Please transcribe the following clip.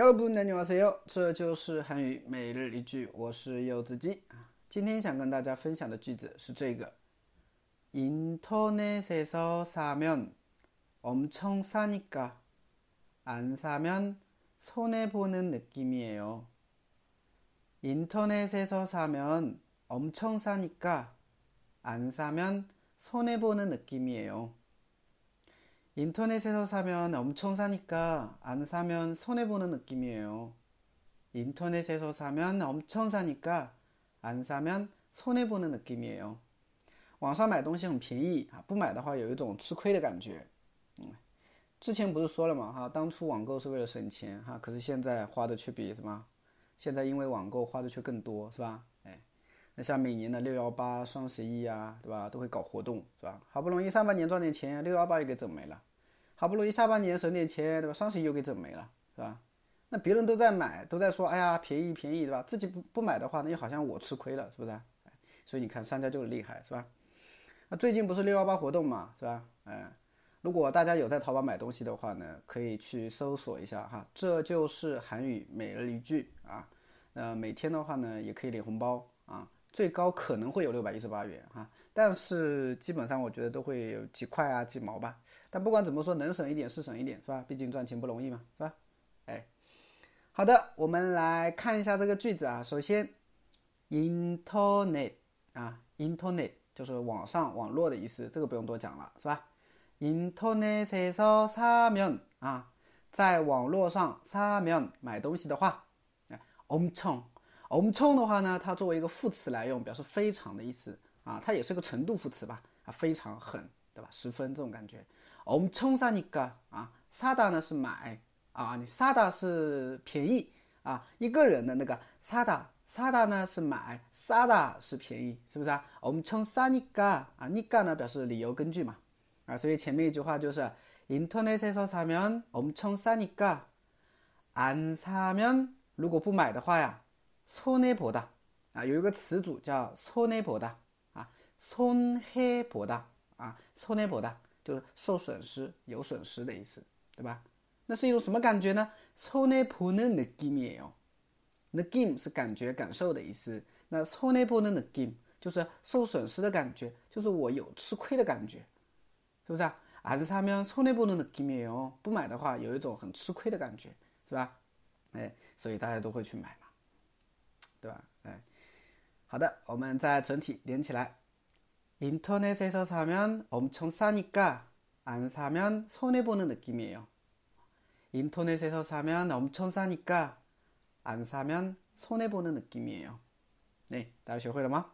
여러분 안녕하세요. 这就是韩语每日一句，我是柚子鸡啊。今天想跟大家分享的句子是这个：인터넷에서사면엄청싸니까안사면손해보는느낌이에요 인터넷에서사면엄청싸니까안사면손해보는느낌이에요 인터넷에서 사면 엄청 사니까 안 사면 손해보는 느낌이에요. 인터넷에서 사면 엄청 사니까 안 사면 손해보는 느낌이에요. 网上买东西很便宜啊，不买的话有一种吃亏的感觉。嗯，之前不是说了嘛哈，当初网购是为了省钱哈，可是现在花的却比什么？现在因为网购花的却更多，是吧？ 那像每年的六幺八、双十一啊，对吧？都会搞活动，是吧？好不容易上半年赚点钱，六幺八又给整没了，好不容易下半年省点钱，对吧？双十一又给整没了，是吧？那别人都在买，都在说，哎呀，便宜便宜，对吧？自己不不买的话，那又好像我吃亏了，是不是？所以你看，商家就是厉害，是吧？那最近不是六幺八活动嘛，是吧？哎，如果大家有在淘宝买东西的话呢，可以去搜索一下哈，这就是韩语每日一句啊。呃，每天的话呢，也可以领红包啊，最高可能会有六百一十八元哈，但是基本上我觉得都会有几块啊、几毛吧。但不管怎么说，能省一点是省一点，是吧？毕竟赚钱不容易嘛，是吧？哎，好的，我们来看一下这个句子啊。首先，internet 啊，internet 就是网上、网络的意思，这个不用多讲了，是吧？internet에서 사 면啊，在网络上사 면买东西的话，哎，엄 청， 엄청的话呢，它作为一个副词来用，表示非常的意思啊，它也是个程度副词吧？啊，非常很，对吧？十分这种感觉。엄청싸니까啊，사다呢是买啊，你사다是便宜啊，一个人的那个사다사다呢是买，사다是便宜，是不是啊？엄청싸니까啊，니까呢表示理由根据嘛啊，所以前面一句话就是인터넷에서사면엄청싸니까안사면如果不买的话呀， 손해보다啊，有一个词组叫손해보다啊，손해보다啊，손해보다。就是受损失、有损失的意思，对吧？那是一种什么感觉呢？손해보는느낌이에 요。 느낌是感觉、感受的意思。那손해보는느낌就是受损失的感觉，就是我有吃亏的感觉，是不是啊？안사면손해보는느낌이에 요。 不买的话，有一种很吃亏的感觉，是吧？哎，所以大家都会去买嘛， 对吧？哎，好的，我们再整体连起来。 인터넷에서 사면 엄청 싸니까 안 사면 손해보는 느낌이에요. 인터넷에서 사면 엄청 싸니까 안 사면 손해보는 느낌이에요. 네, 大家学会了吗？